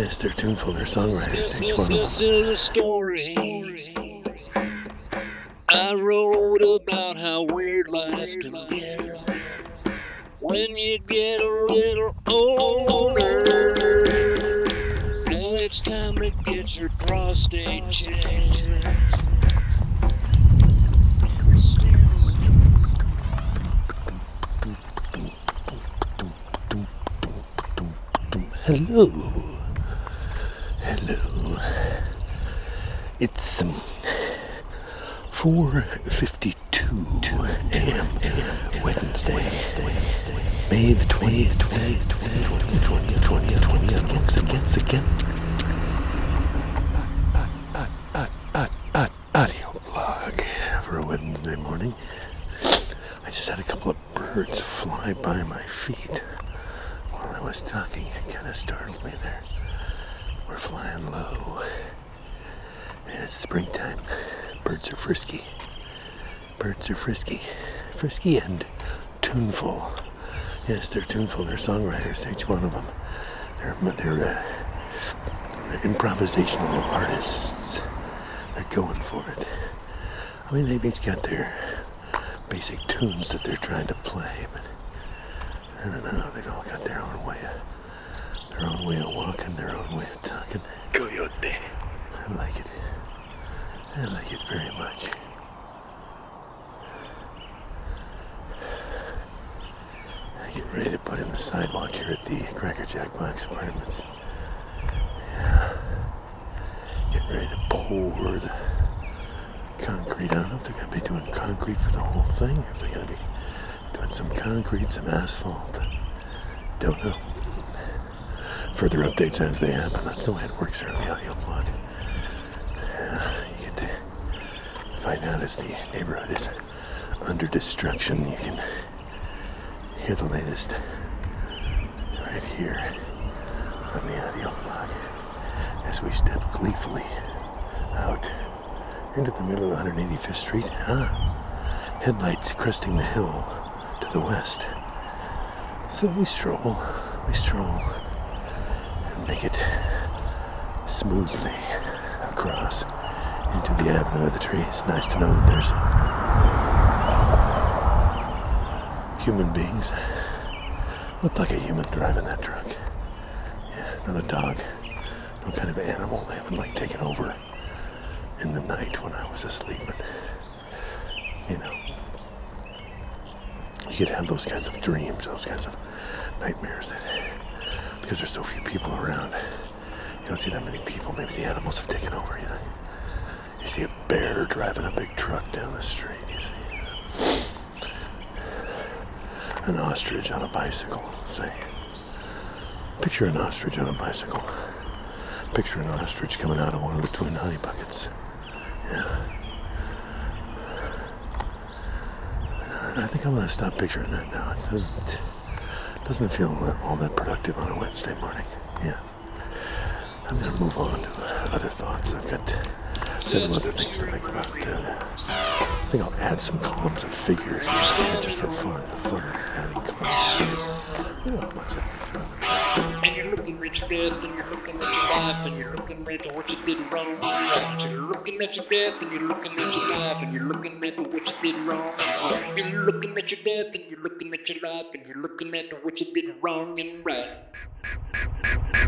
Yes, they're tuneful. They're songwriters, each one of them. is a story I wrote about how weird life can get when you get a little older. Now it's time to get your prostate checked. Hello. Hello. It's um, 4.52 a.m. Wednesday. May the 20th, 20th, 20th, 20th, 20th, 20th, 20th, again. Audio blog for a Wednesday morning. I just had a couple of birds fly by my feet while I was talking. It kind of startled me there. Flying low. It's springtime. Birds are frisky. Birds are frisky. Frisky and tuneful. Yes, they're tuneful. They're songwriters, each one of them. They're, they're, uh, they're improvisational artists. They're going for it. I mean, they've each got their basic tunes that they're trying to play, but I don't know. They've all got their own way of, their own way of walking, their own way of talking. Coyote. I like it. I like it very much. I get ready to put in the sidewalk here at the Cracker Jack Box Apartments. Yeah. Get ready to pour the concrete. I don't know if they're going to be doing concrete for the whole thing, or if they're going to be doing some concrete, some asphalt. Don't know. Further updates as they happen. That's the way it works here on the audio blog. Yeah, you get to find out as the neighborhood is under destruction. You can hear the latest right here on the audio blog as we step gleefully out into the middle of 185th Street. Ah, headlights cresting the hill to the west. So we stroll, we stroll, make it smoothly across into the avenue of the trees. Nice to know that there's human beings. Looked like a human driving that truck. Yeah, not a dog. No kind of animal. They haven't like taken over in the night when I was asleep. But, you know, you could have those kinds of dreams, those kinds of nightmares that, because there's so few people around, you don't see that many people. Maybe the animals have taken over, you know. You see a bear driving a big truck down the street. You see an ostrich on a bicycle, say. Picture an ostrich on a bicycle. Picture an ostrich coming out of one of the twin honey buckets. Yeah. I think I'm to stop picturing that now. It doesn't, doesn't feel all that productive on a Wednesday morning. Yeah. I'm going to move on to other thoughts. I've got several other things to think about. Uh, I think I'll add some columns of figures just for fun. The fun death, and you're looking at your life, and you're looking at what you did wrong. So you're looking at your death, and you're looking at your life, and you're looking at what you did wrong. You're looking at your death, and you're looking at your life, and you're looking at what you did wrong and right.